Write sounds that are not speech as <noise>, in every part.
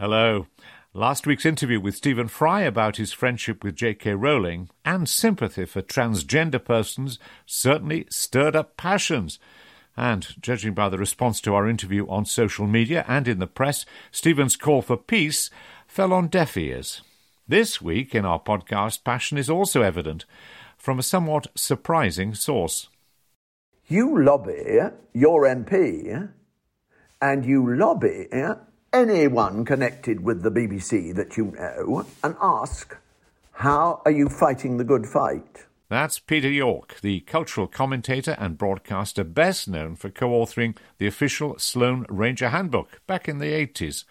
Hello. Last week's interview with Stephen Fry about his friendship with J.K. Rowling and sympathy for transgender persons certainly stirred up passions. And judging by the response to our interview on social media and in the press, Stephen's call for peace fell on deaf ears. This week in our podcast, passion is also evident from a somewhat surprising source. You lobby your MP and you lobby anyone connected with the BBC that you know and ask, How are you fighting the good fight? That's Peter York, the cultural commentator and broadcaster best known for co authoring the official Sloane Ranger Handbook back in the 80s.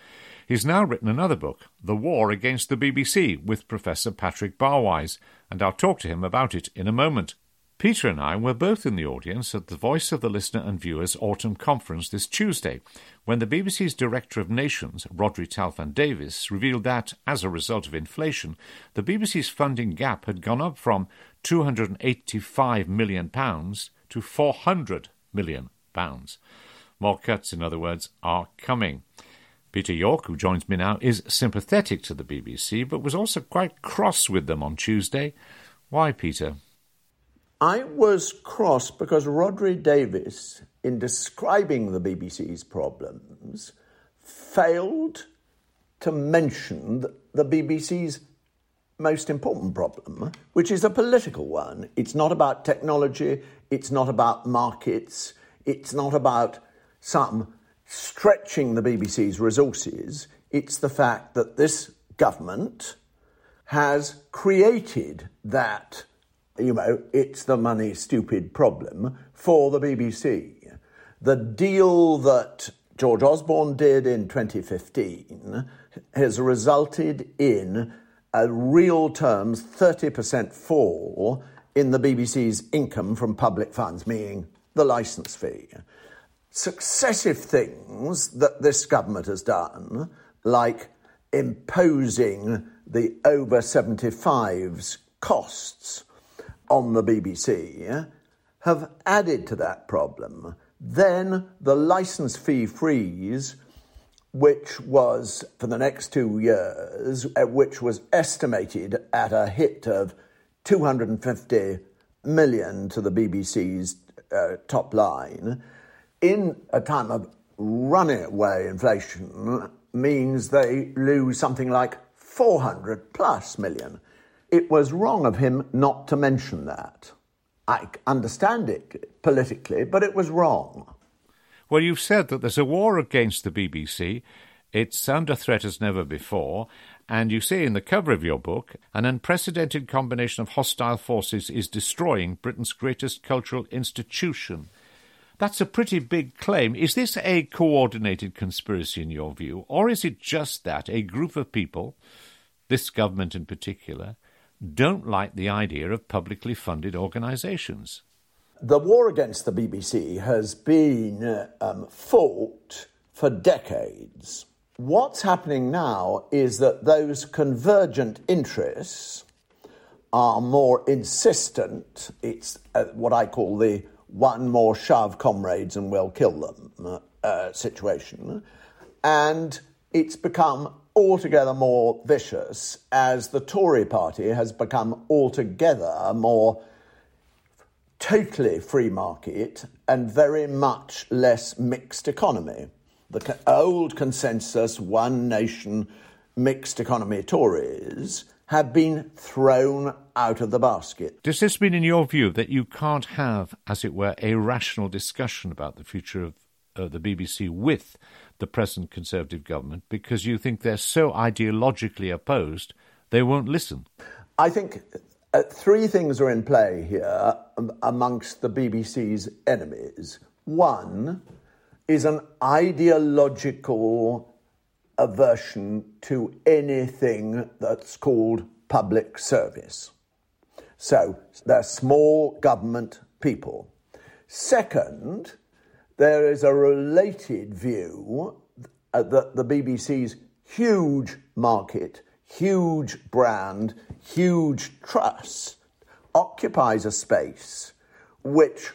He's now written another book, The War Against the BBC, with Professor Patrick Barwise, and I'll talk to him about it in a moment. Peter and I were both in the audience at the Voice of the Listener and Viewers Autumn Conference this Tuesday, when the BBC's Director of Nations, Rhodri Talfan-Davies, revealed that, as a result of inflation, the BBC's funding gap had gone up from £285 million to £400 million. More cuts, in other words, are coming. Peter York, who joins me now, is sympathetic to the BBC, but was also quite cross with them on Tuesday. Why, Peter? I was cross because Rhodri Davies, in describing the BBC's problems, failed to mention the BBC's most important problem, which is a political one. It's not about technology, it's not about markets, it's not about some stretching the BBC's resources. It's the fact that this government has created that you know, it's the money stupid problem for the BBC. The deal that George Osborne did in 2015 has resulted in a real terms 30% fall in the BBC's income from public funds, meaning the licence fee. Successive things that this government has done, like imposing the over 75s costs on the BBC have added to that problem. Then the license fee freeze, which was for the next two years, uh, which was estimated at a hit of 250 million to the BBC's uh, top line, in a time of runaway inflation, means they lose something like 400 plus million. It was wrong of him not to mention that. I understand it politically, but it was wrong. Well, you've said that there's a war against the BBC. It's under threat as never before. And you say in the cover of your book, an unprecedented combination of hostile forces is destroying Britain's greatest cultural institution. That's a pretty big claim. Is this a coordinated conspiracy in your view, or is it just that a group of people, this government in particular, don't like the idea of publicly funded organisations. The war against the BBC has been um, fought for decades. What's happening now is that those convergent interests are more insistent. It's uh, what I call the one more shove comrades and we'll kill them uh, situation. And it's become altogether more vicious as the Tory party has become altogether more totally free market and very much less mixed economy. The old consensus, one nation, mixed economy Tories have been thrown out of the basket. Does this mean, in your view, that you can't have, as it were, a rational discussion about the future of uh, the BBC with the present Conservative government because you think they're so ideologically opposed they won't listen? I think uh, three things are in play here um, amongst the BBC's enemies. One is an ideological aversion to anything that's called public service. So they're small government people. Second, there is a related view that the BBC's huge market, huge brand, huge trust occupies a space which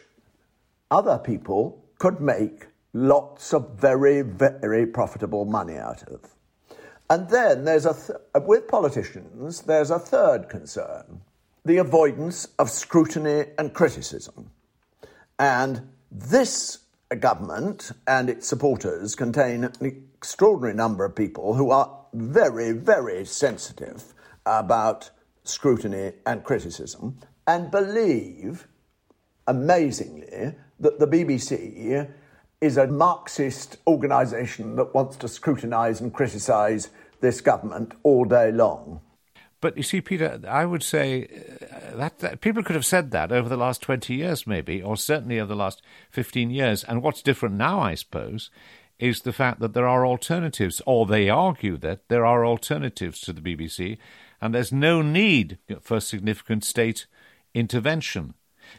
other people could make lots of very, very profitable money out of. And then there's a th- with politicians, there's a third concern the avoidance of scrutiny and criticism. And this government and its supporters contain an extraordinary number of people who are very, very sensitive about scrutiny and criticism and believe, amazingly, that the BBC is a Marxist organisation that wants to scrutinise and criticise this government all day long. But you see, Peter, I would say uh, that, that, people could have said that over the last 20 years, maybe, or certainly over the last 15 years. And what's different now, I suppose, is the fact that there are alternatives, or they argue that there are alternatives to the BBC, and there's no need for significant state intervention.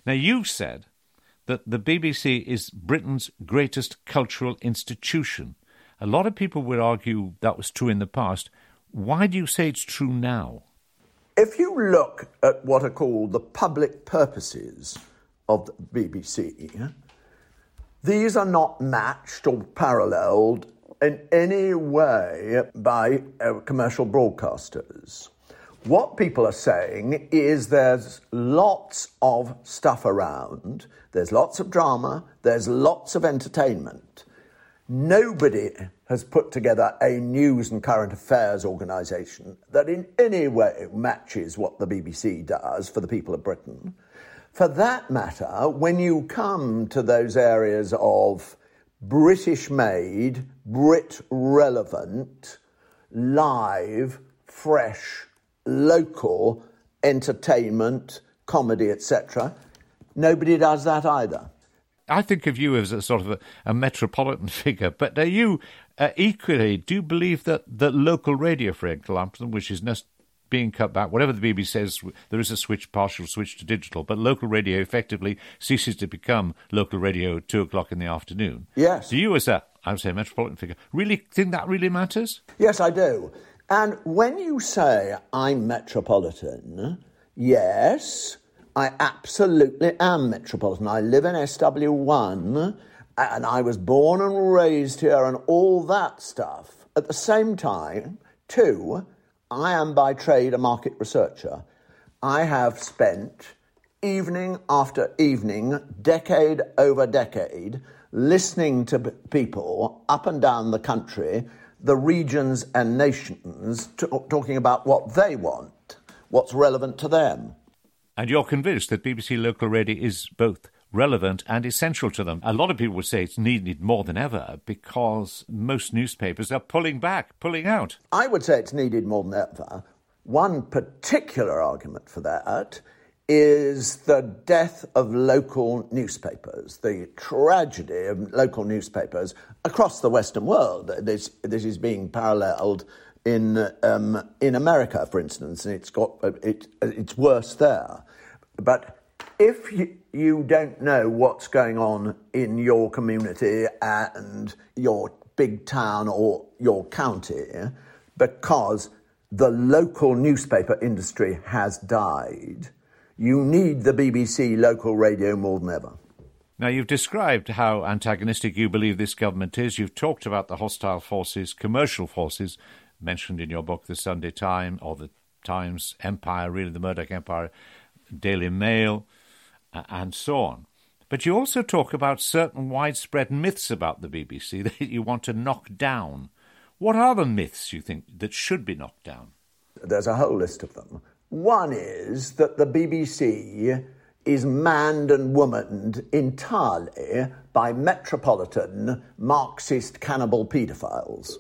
Now, you said that the BBC is Britain's greatest cultural institution. A lot of people would argue that was true in the past. Why do you say it's true now? If you look at what are called the public purposes of the BBC, these are not matched or paralleled in any way by uh, commercial broadcasters. What people are saying is there's lots of stuff around, there's lots of drama, there's lots of entertainment. Nobody has put together a news and current affairs organisation that in any way matches what the BBC does for the people of Britain. For that matter, when you come to those areas of British made, Brit relevant, live, fresh, local entertainment, comedy, etc., nobody does that either. I think of you as a sort of a, a metropolitan <laughs> figure, but you uh, equally, do believe that, that local radio, for example, which is being cut back. Whatever the BBC says, there is a switch, partial switch to digital, but local radio effectively ceases to become local radio at two o'clock in the afternoon. Yes. Do you, as a, I would say, metropolitan figure, really think that really matters? Yes, I do. And when you say I'm metropolitan, yes, I absolutely am metropolitan. I live in SW1 and I was born and raised here and all that stuff. At the same time, too, I am by trade a market researcher. I have spent evening after evening, decade over decade, listening to people up and down the country, the regions and nations, t- talking about what they want, what's relevant to them. And you're convinced that BBC Local Radio is both relevant and essential to them. A lot of people would say it's needed more than ever because most newspapers are pulling back, pulling out. I would say it's needed more than ever. One particular argument for that is the death of local newspapers, the tragedy of local newspapers across the Western world. This, this is being paralleled in, um, in America, for instance, and it's, got, it, it's worse there. But if you, don't know what's going on in your community and your big town or your county because the local newspaper industry has died, you need the BBC local radio more than ever. Now, you've described how antagonistic you believe this government is. You've talked about the hostile forces, commercial forces, mentioned in your book, The Sunday Times, or The Times Empire, really, the Murdoch Empire, Daily Mail uh, and so on. But you also talk about certain widespread myths about the BBC <laughs> that you want to knock down. What are the myths you think that should be knocked down? There's a whole list of them. One is that the BBC is manned and womaned entirely by metropolitan Marxist cannibal paedophiles.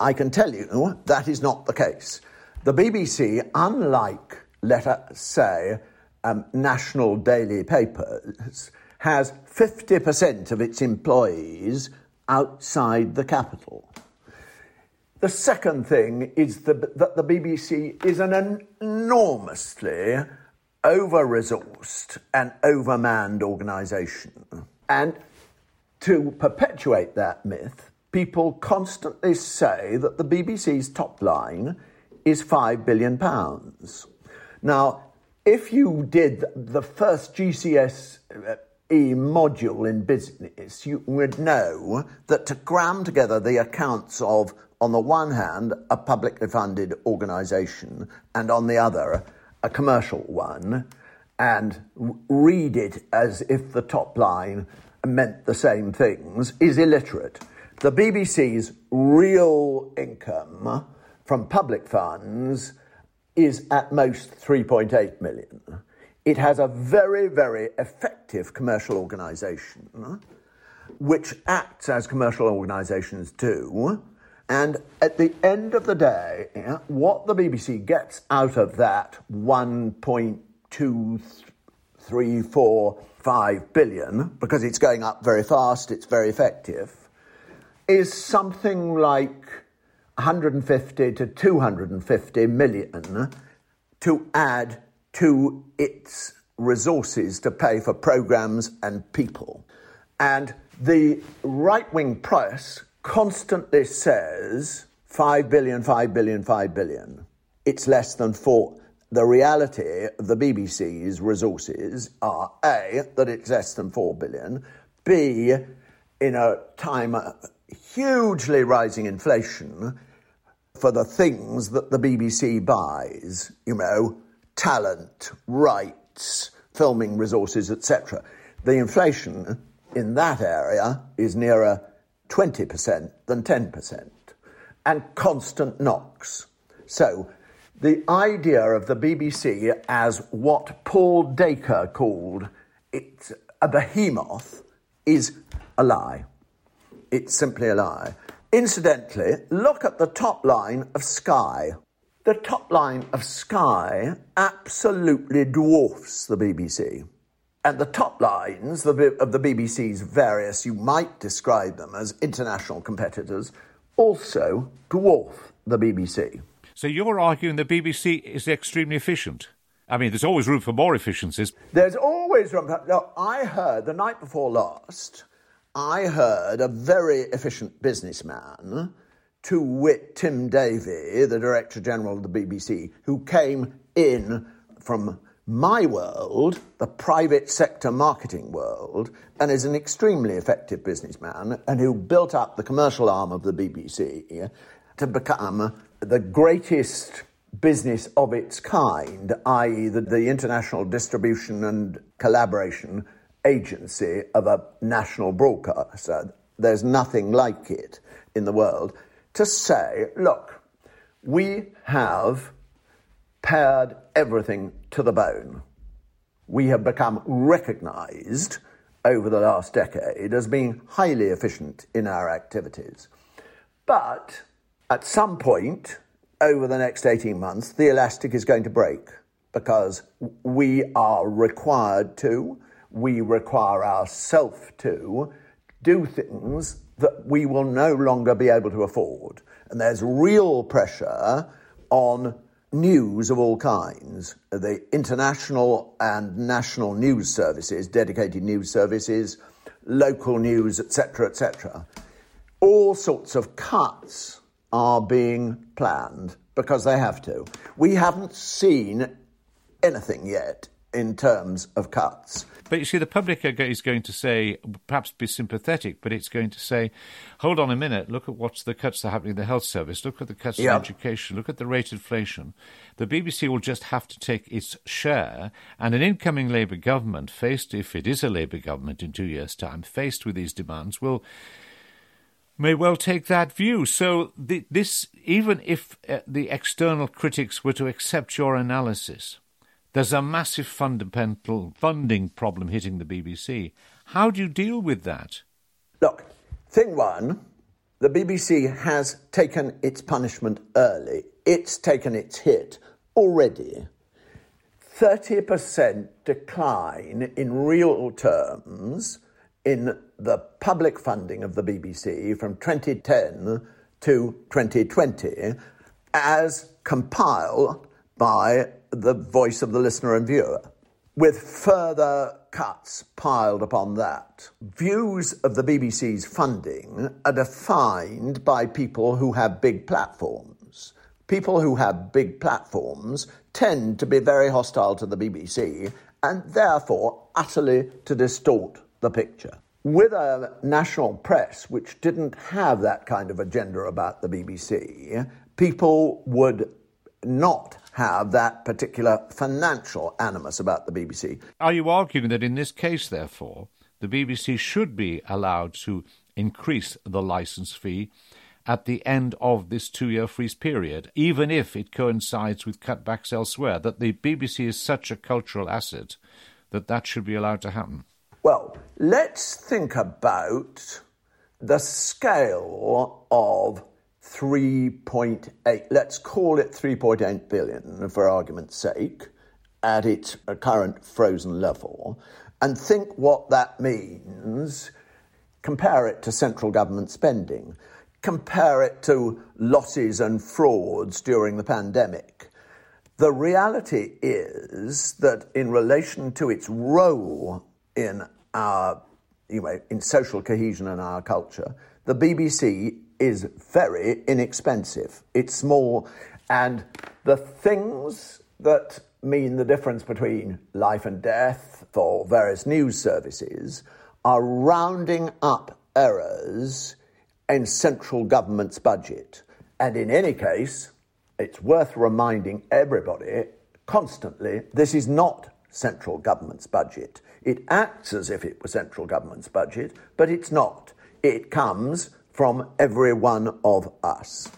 I can tell you that is not the case. The BBC, unlike, let us say, um, national daily papers has 50% of its employees outside the capital. The second thing is the, that the BBC is an enormously over resourced and overmanned organisation. And to perpetuate that myth, people constantly say that the BBC's top line is £5 billion. Now, if you did the first GCS uh, module in business, you would know that to cram together the accounts of, on the one hand, a publicly funded organisation, and on the other, a commercial one, and read it as if the top line meant the same things, is illiterate. The BBC's real income from public funds is at most 3.8 million. It has a very, very effective commercial organisation, which acts as commercial organisations do. And at the end of the day, what the BBC gets out of that 1.234 billion, because it's going up very fast, it's very effective, is something like 150 to 250 million to add to its resources to pay for programs and people. And the right wing press constantly says 5 billion, 5 billion, 5 billion. It's less than four. The reality of the BBC's resources are A, that it's less than 4 billion, B, in a time hugely rising inflation, for the things that the BBC buys, you know, talent, rights, filming resources, etc. The inflation in that area is nearer 20% than 10%, and constant knocks. So, the idea of the BBC as what Paul Dacre called it a behemoth is a lie. It's simply a lie. Incidentally, look at the top line of Sky. The top line of Sky absolutely dwarfs the BBC. And the top lines of the BBC's various, you might describe them as international competitors, also dwarf the BBC. So you're arguing the BBC is extremely efficient? I mean, there's always room for more efficiencies. There's always room for. No, I heard the night before last I heard a very efficient businessman, to wit Tim Davie, the Director General of the BBC, who came in from my world, the private sector marketing world, and is an extremely effective businessman, and who built up the commercial arm of the BBC to become the greatest business of its kind, i.e., the, the international distribution and collaboration agency of a national broadcaster, there's nothing like it in the world, to say, look, we have pared everything to the bone. We have become recognized over the last decade as being highly efficient in our activities. But at some point over the next 18 months, the elastic is going to break because we are required to we require ourselves to do things that we will no longer be able to afford. And there's real pressure on news of all kinds the international and national news services, dedicated news services, local news, etc., etc. All sorts of cuts are being planned because they have to. We haven't seen anything yet in terms of cuts. But you see, the public is going to say, perhaps be sympathetic, but it's going to say, hold on a minute, look at what's the cuts that are happening in the health service, look at the cuts in education, look at the rate of inflation. The BBC will just have to take its share, and an incoming Labour government, faced, if it is a Labour government in two years' time, faced with these demands, will may well take that view. So the, this, even if uh, the external critics were to accept your analysis, there's a massive fundamental funding problem hitting the BBC. How do you deal with that? Look, thing one, the BBC has taken its punishment early. It's taken its hit already. 30% decline in real terms in the public funding of the BBC from 2010 to 2020 as compiled by the voice of the listener and viewer, with further cuts piled upon that. Views of the BBC's funding are defined by people who have big platforms. People who have big platforms tend to be very hostile to the BBC and therefore utterly to distort the picture. With a national press which didn't have that kind of agenda about the BBC, people would not have that particular financial animus about the BBC. Are you arguing that in this case, therefore, the BBC should be allowed to increase the licence fee at the end of this two year freeze period, even if it coincides with cutbacks elsewhere, that the BBC is such a cultural asset that that should be allowed to happen? Well, let's think about the scale of 3.8, let's call it 3.8 billion for argument's sake, at its current frozen level, and think what that means. Compare it to central government spending compare it to losses and frauds during the pandemic. The reality is that in relation to its role in our, you know, in social cohesion and our culture, the BBC is very inexpensive. It's small, and the things that mean the difference between life and death for various news services are rounding up errors in central government's budget. And in any case, it's worth reminding everybody constantly this is not central government's budget. It acts as if it were central government's budget, but it's not. It comes from every one of us.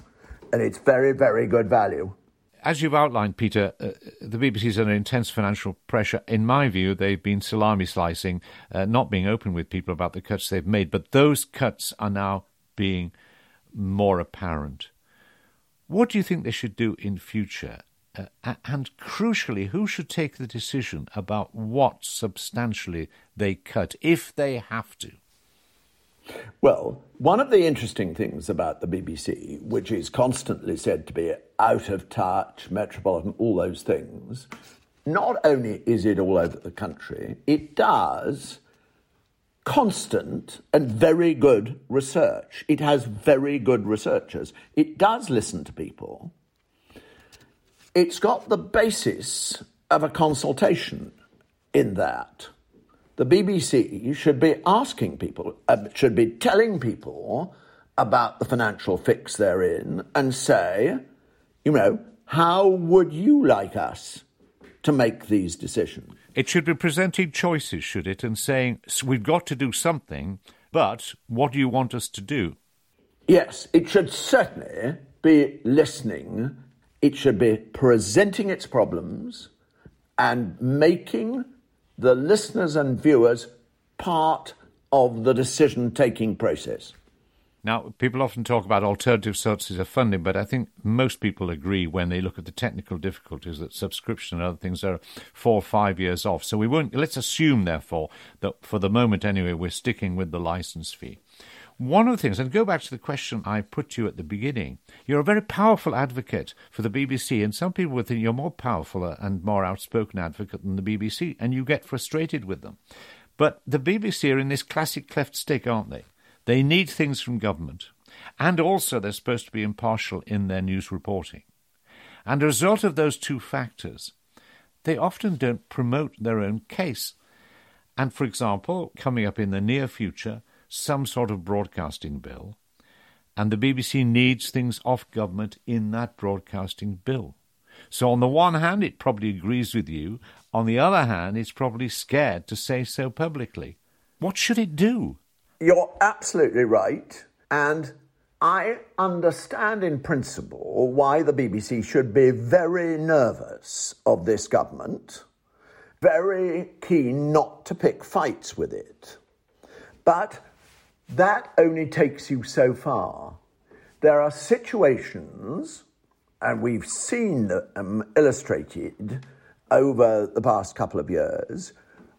And it's very, very good value. As you've outlined, Peter, uh, the BBC is under intense financial pressure. In my view, they've been salami slicing, uh, not being open with people about the cuts they've made, but those cuts are now being more apparent. What do you think they should do in future? Uh, and crucially, who should take the decision about what substantially they cut, if they have to? Well, one of the interesting things about the BBC, which is constantly said to be out of touch, metropolitan, all those things, not only is it all over the country, it does constant and very good research. It has very good researchers. It does listen to people. It's got the basis of a consultation in that. The BBC should be asking people, uh, should be telling people about the financial fix they're in and say, you know, how would you like us to make these decisions? It should be presenting choices, should it, and saying, we've got to do something, but what do you want us to do? Yes, it should certainly be listening. It should be presenting its problems and making the listeners and viewers part of the decision taking process. Now, people often talk about alternative sources of funding, but I think most people agree when they look at the technical difficulties that subscription and other things are four or five years off. So we won't, let's assume, therefore, that for the moment anyway, we're sticking with the license fee. One of the things, and go back to the question I put to you at the beginning, you're a very powerful advocate for the BBC, and some people would think you're more powerful and more outspoken advocate than the BBC, and you get frustrated with them. But the BBC are in this classic cleft stick, aren't they? They need things from government, and also they're supposed to be impartial in their news reporting. And a result of those two factors, they often don't promote their own case. And for example, coming up in the near future, some sort of broadcasting bill, and the BBC needs things off government in that broadcasting bill. So, on the one hand, it probably agrees with you. On the other hand, it's probably scared to say so publicly. What should it do? You're absolutely right. And I understand in principle why the BBC should be very nervous of this government, very keen not to pick fights with it. But that only takes you so far. There are situations, and we've seen them illustrated over the past couple of years,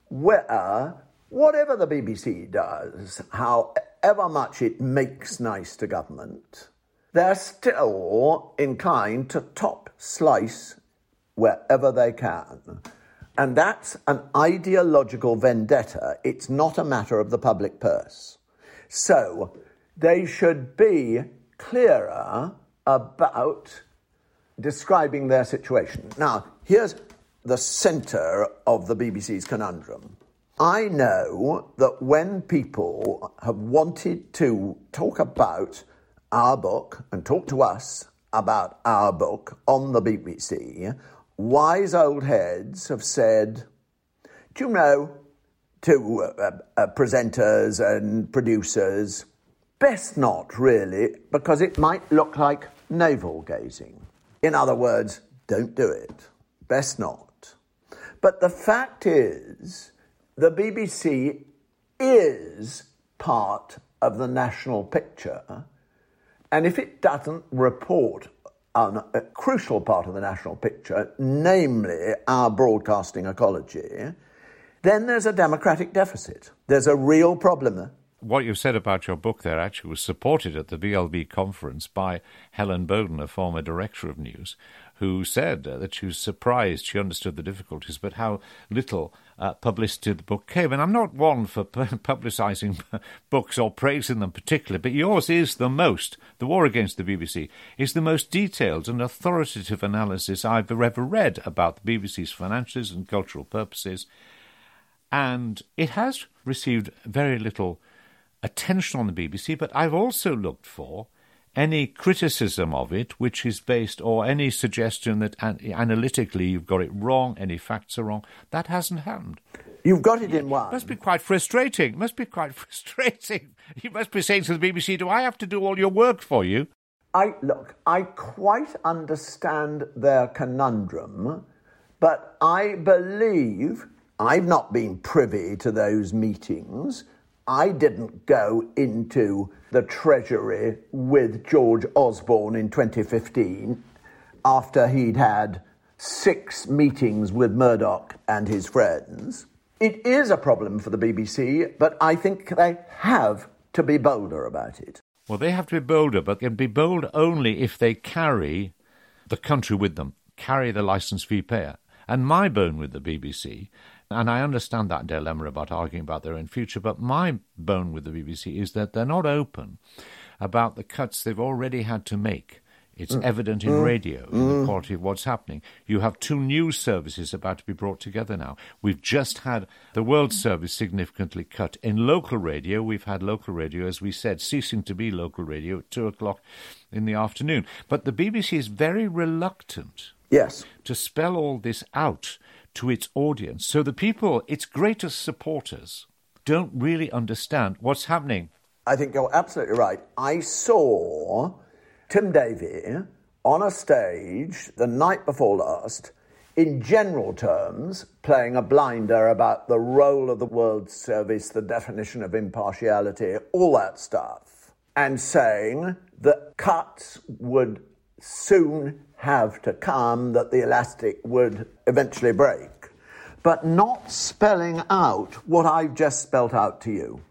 where whatever the BBC does, however much it makes nice to government, they're still inclined to top slice wherever they can. And that's an ideological vendetta. It's not a matter of the public purse. So they should be clearer about describing their situation. Now, here's the centre of the BBC's conundrum. I know that when people have wanted to talk about our book and talk to us about our book on the BBC, wise old heads have said, Do you know, to uh, uh, presenters and producers, best not really, because it might look like navel gazing. In other words, don't do it. Best not. But the fact is, the BBC is part of the national picture and if it doesn't report on a crucial part of the national picture, namely our broadcasting ecology, then there's a democratic deficit. There's a real problem there. What you've said about your book there actually was supported at the VLV conference by Helen Bowden, a former director of news, who said uh, that she was surprised she understood the difficulties, but how little uh, publicity the book came. And I'm not one for <laughs> publicising <laughs> books or praising them particularly, but yours is the most. The War Against the BBC is the most detailed and authoritative analysis I've ever read about the BBC's finances and cultural purposes. And it has received very little attention on the BBC, but I've also looked for any criticism of it which is based or any suggestion that an- analytically you've got it wrong, any facts are wrong, that hasn't happened. You've got it in one. It must be quite frustrating. It must be quite <laughs> frustrating. You must be saying to the BBC, "Do I have to do all your work for you?" I look. I quite understand their conundrum, but I believe I've not been privy to those meetings. I didn't go into the Treasury with George Osborne in 2015 after he'd had six meetings with Murdoch and his friends. It is a problem for the BBC, but I think they have to be bolder about it. Well, they have to be bolder, but can be bold only if they carry the country with them, carry the licence fee payer. And my bone with the BBC and I understand that dilemma about arguing about their own future, but my bone with the BBC is that they're not open about the cuts they've already had to make. It's mm. evident in mm. radio, in mm. the quality of what's happening. You have two news services about to be brought together now. We've just had the World Service significantly cut. In local radio, we've had local radio, as we said, ceasing to be local radio at two o'clock in the afternoon. But the BBC is very reluctant yes. to spell all this out to its audience. So the people, its greatest supporters, don't really understand what's happening. I think you're absolutely right. I saw Tim Davie on a stage the night before last, in general terms, playing a blinder about the role of the World Service, the definition of impartiality, all that stuff, and saying that cuts would soon have to come that the elastic would eventually break, but not spelling out what I've just spelt out to you.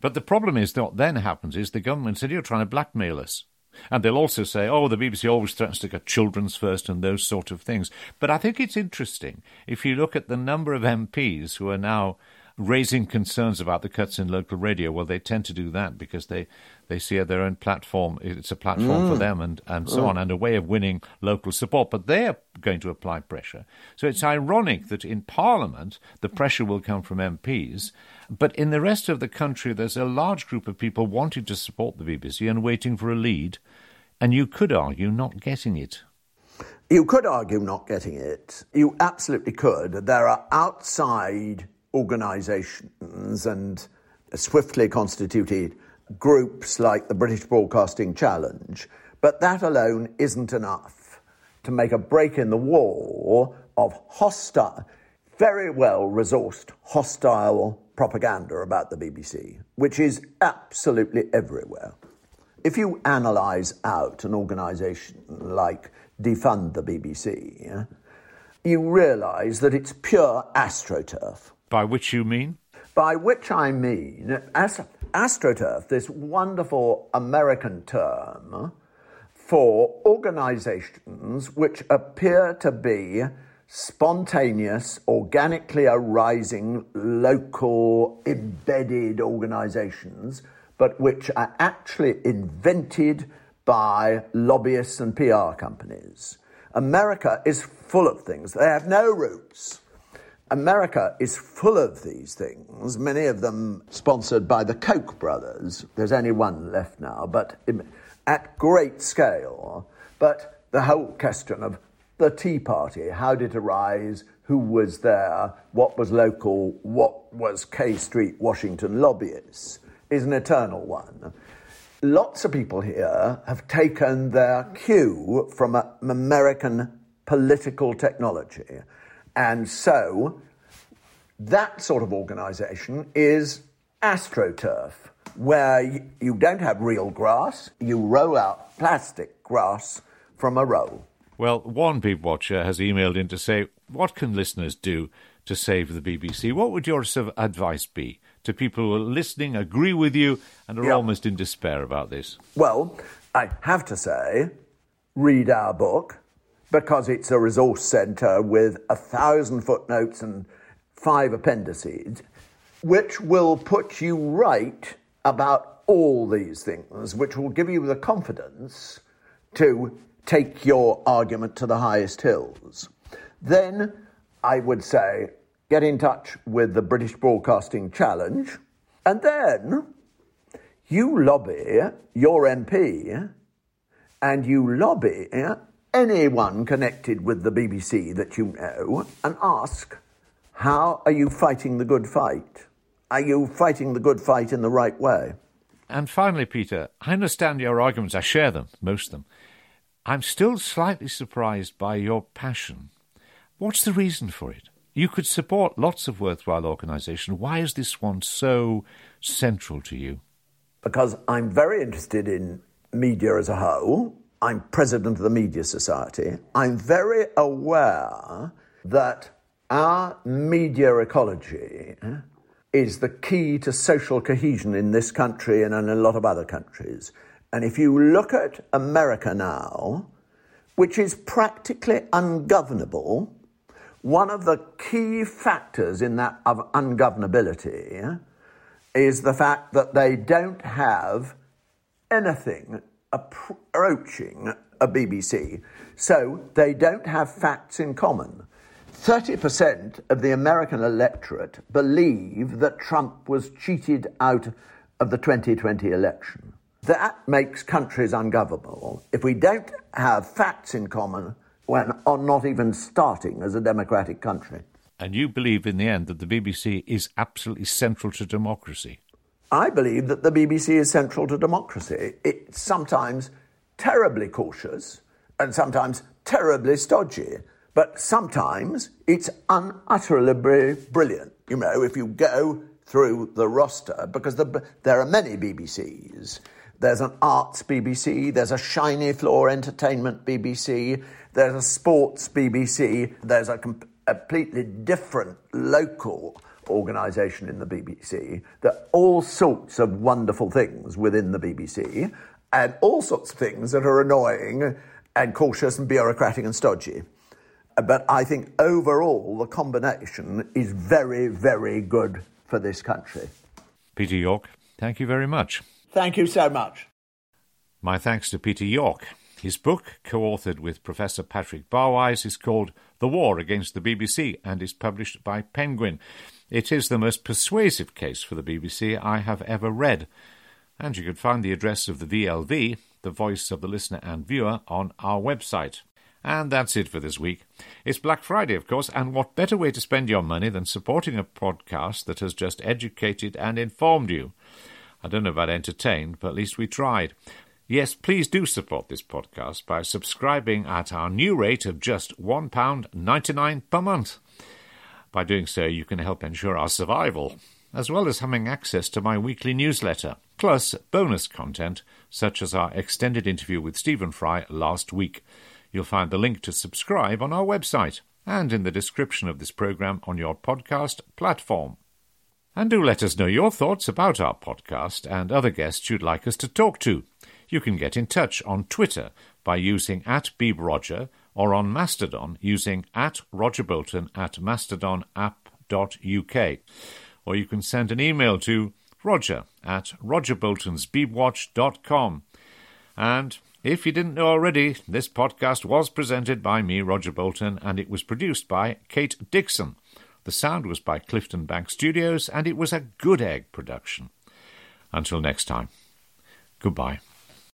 But the problem is, what then happens is the government said, You're trying to blackmail us. And they'll also say, oh, the BBC always threatens to cut children's first and those sort of things. But I think it's interesting if you look at the number of MPs who are now raising concerns about the cuts in local radio. Well, they tend to do that because they, they see their own platform. It's a platform mm. for them and, and so mm. on, and a way of winning local support. But they're going to apply pressure. So it's ironic that in Parliament, the pressure will come from MPs. But in the rest of the country, there's a large group of people wanting to support the BBC and waiting for a lead. And you could argue not getting it. You could argue not getting it. You absolutely could. There are outside organisations and swiftly constituted groups like the British Broadcasting Challenge, but that alone isn't enough to make a break in the wall of hostile, very well resourced hostile propaganda about the BBC, which is absolutely everywhere. If you analyse out an organisation like Defund the BBC, you realise that it's pure astroturf. By which you mean? By which I mean, as astroturf, this wonderful American term for organizations which appear to be spontaneous, organically arising, local, embedded organizations, but which are actually invented by lobbyists and PR companies. America is full of things. They have no roots. America is full of these things, many of them sponsored by the Koch brothers. There's only one left now, but at great scale. But the whole question of the Tea Party, how did it arise, who was there, what was local, what was K Street Washington lobbyists, is an eternal one. Lots of people here have taken their cue from American political technology. And so that sort of organization is AstroTurf, where you don't have real grass, you roll out plastic grass from a roll. Well, one Beeb Watcher has emailed in to say, What can listeners do to save the BBC? What would your advice be to people who are listening, agree with you, and are almost in despair about this? Well, I have to say, read our book because it's a resource centre with a thousand footnotes and five appendices, which will put you right about all these things, which will give you the confidence to take your argument to the highest hills. Then I would say get in touch with the British Broadcasting Challenge, and then you lobby your MP and you lobby anyone connected with the BBC that you know and ask, how are you fighting the good fight? Are you fighting the good fight in the right way? And finally, Peter, I understand your arguments. I share them, most of them. I'm still slightly surprised by your passion. What's the reason for it? You could support lots of worthwhile organisations. Why is this one so central to you? Because I'm very interested in media as a whole. I'm president of the Media Society. I'm very aware that our media ecology is the key to social cohesion in this country and in a lot of other countries. And if you look at America now, which is practically ungovernable, one of the key factors in that of ungovernability is the fact that they don't have anything approaching a BBC. So they don't have facts in common. 30% of the American electorate believe that Trump was cheated out of the 2020 election. That makes countries ungovernable. If we don't have facts in common when on not even starting as a democratic country. And you believe in the end that the BBC is absolutely central to democracy? I believe that the BBC is central to democracy. It's sometimes terribly cautious and sometimes terribly stodgy, but sometimes it's unutterably brilliant. You know, if you go through the roster, because the, there are many BBCs. There's an arts BBC, there's a shiny floor entertainment BBC, there's a sports BBC, there's a completely different local organisation in the BBC. There are all sorts of wonderful things within the BBC, and all sorts of things that are annoying and cautious and bureaucratic and stodgy. But I think overall the combination is very, very good for this country. Peter York, thank you very much. Thank you so much. My thanks to Peter York. His book, co authored with Professor Patrick Barwise, is called The War Against the BBC and is published by Penguin. It is the most persuasive case for the BBC I have ever read. And you can find the address of the VLV, the voice of the listener and viewer, on our website. And that's it for this week. It's Black Friday, of course, and what better way to spend your money than supporting a podcast that has just educated and informed you? I don't know about entertained, but at least we tried. Yes, please do support this podcast by subscribing at our new rate of just £1.99 per month. By doing so, you can help ensure our survival, as well as having access to my weekly newsletter, plus bonus content such as our extended interview with Stephen Fry last week. You'll find the link to subscribe on our website and in the description of this program on your podcast platform. And do let us know your thoughts about our podcast and other guests you'd like us to talk to. You can get in touch on Twitter by using at BeebRoger or on Mastodon using at Roger Bolton at mastodonapp.uk. Or you can send an email to roger at rogerboltonsbeebwatch.com. And If you didn't know already, this podcast was presented by me, Roger Bolton, and it was produced by Kate Dixon. The sound was by Clifton Bank Studios, and it was a good egg production. Until next time, goodbye.